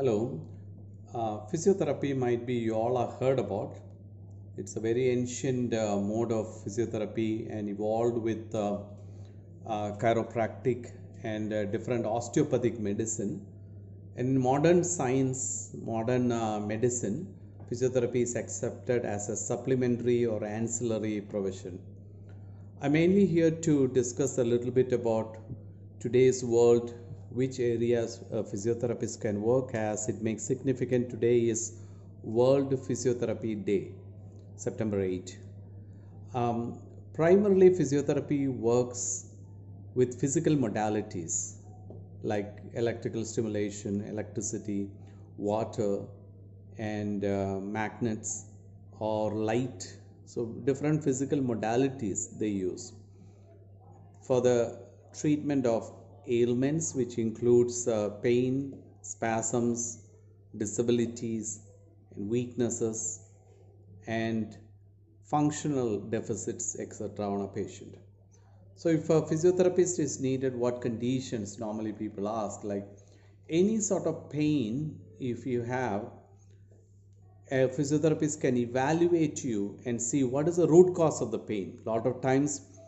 Hello. Uh, physiotherapy might be you all have heard about. It's a very ancient uh, mode of physiotherapy and evolved with uh, uh, chiropractic and uh, different osteopathic medicine. In modern science, modern uh, medicine, physiotherapy is accepted as a supplementary or ancillary provision. I'm mainly here to discuss a little bit about today's world, which areas a physiotherapist can work as it makes significant today is World Physiotherapy Day, September 8. Um, primarily, physiotherapy works with physical modalities like electrical stimulation, electricity, water, and uh, magnets or light. So, different physical modalities they use for the treatment of ailments, which includes uh, pain, spasms, disabilities, and weaknesses, and functional deficits, etc., on a patient. So, if a physiotherapist is needed, what conditions normally people ask? Like any sort of pain, if you have, a physiotherapist can evaluate you and see what is the root cause of the pain. A lot of times,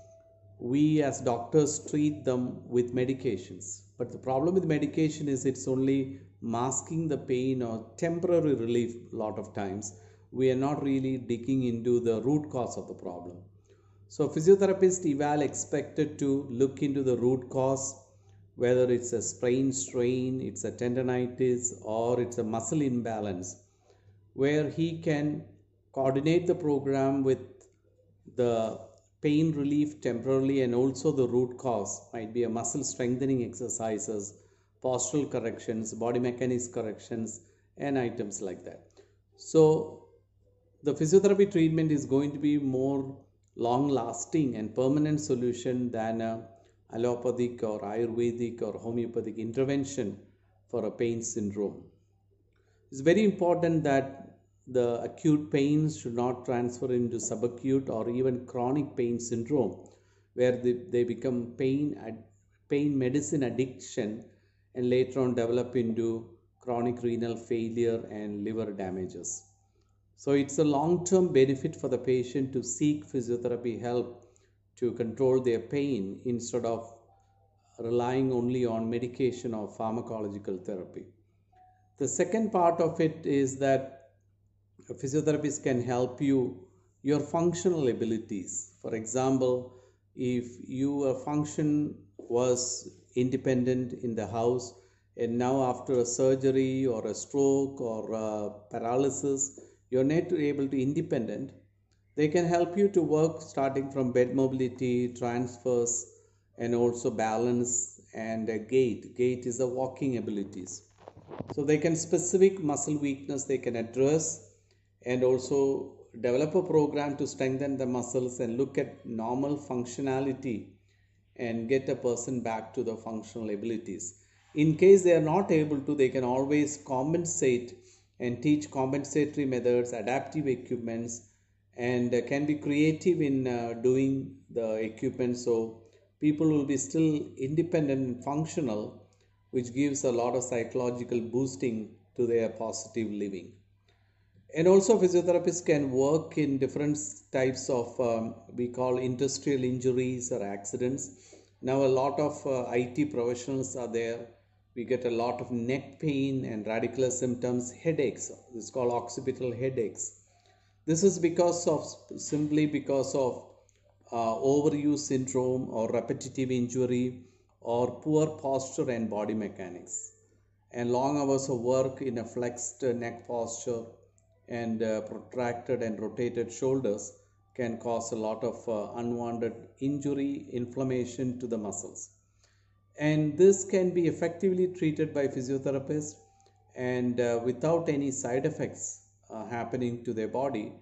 we as doctors treat them with medications, but the problem with medication is it's only masking the pain or temporary relief. A lot of times, we are not really digging into the root cause of the problem. So, physiotherapist eval expected to look into the root cause, whether it's a sprain strain, it's a tendonitis, or it's a muscle imbalance, where he can coordinate the program with the pain relief temporarily and also the root cause might be a muscle strengthening exercises, postural corrections, body mechanics corrections, and items like that. So, the physiotherapy treatment is going to be more long lasting and permanent solution than a allopathic or ayurvedic or homeopathic intervention for a pain syndrome it's very important that the acute pains should not transfer into subacute or even chronic pain syndrome where they, they become pain pain medicine addiction and later on develop into chronic renal failure and liver damages so it's a long term benefit for the patient to seek physiotherapy help to control their pain instead of relying only on medication or pharmacological therapy. The second part of it is that a physiotherapist can help you your functional abilities. For example, if your function was independent in the house and now after a surgery or a stroke or a paralysis you're not able to independent they can help you to work starting from bed mobility transfers and also balance and gait. Gait is the walking abilities. So they can specific muscle weakness they can address and also develop a program to strengthen the muscles and look at normal functionality and get a person back to the functional abilities. In case they are not able to they can always compensate and teach compensatory methods adaptive equipments and can be creative in uh, doing the equipment. So people will be still independent and functional which gives a lot of psychological boosting to their positive living and also physiotherapists can work in different types of um, we call industrial injuries or accidents. Now a lot of uh, it professionals are there. We get a lot of neck pain and radicular symptoms headaches. Is called occipital headaches. This is because of simply because of uh, overuse syndrome or repetitive injury or poor posture and body mechanics. And long hours of work in a flexed neck posture and uh, protracted and rotated shoulders can cause a lot of uh, unwanted injury inflammation to the muscles. And this can be effectively treated by physiotherapists and uh, without any side effects uh, happening to their body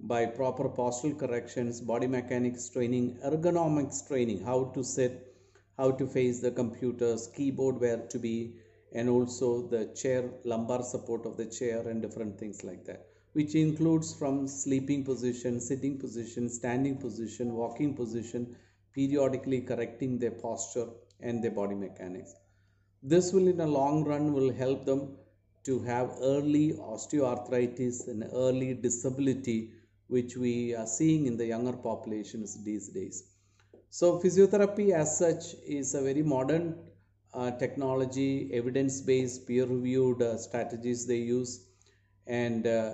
by proper postural corrections body mechanics training ergonomics training how to sit how to face the computers keyboard where to be and also the chair lumbar support of the chair and different things like that which includes from sleeping position sitting position standing position walking position periodically correcting their posture and their body mechanics this will in a long run will help them to have early osteoarthritis and early disability, which we are seeing in the younger populations these days. So, physiotherapy as such is a very modern uh, technology, evidence based, peer reviewed uh, strategies they use, and uh,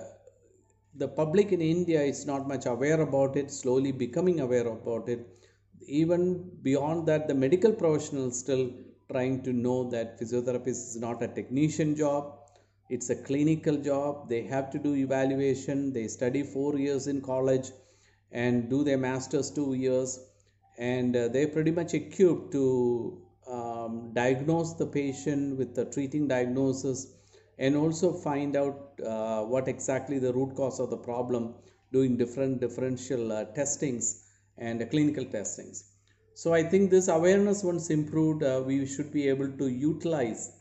the public in India is not much aware about it, slowly becoming aware about it. Even beyond that, the medical professionals still trying to know that physiotherapy is not a technician job, it's a clinical job. They have to do evaluation, they study four years in college and do their master's two years, and uh, they're pretty much equipped to um, diagnose the patient with the treating diagnosis and also find out uh, what exactly the root cause of the problem doing different differential uh, testings and uh, clinical testings. So i think this awareness once improved uh, we should be able to utilize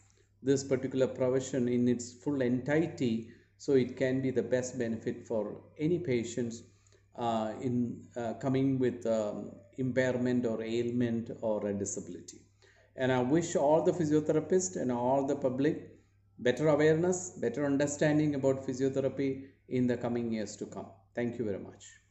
this particular profession in its full entirety so it can be the best benefit for any patients uh, in uh, coming with um, impairment or ailment or a disability and i wish all the physiotherapists and all the public better awareness, better understanding about physiotherapy in the coming years to come. Thank you very much.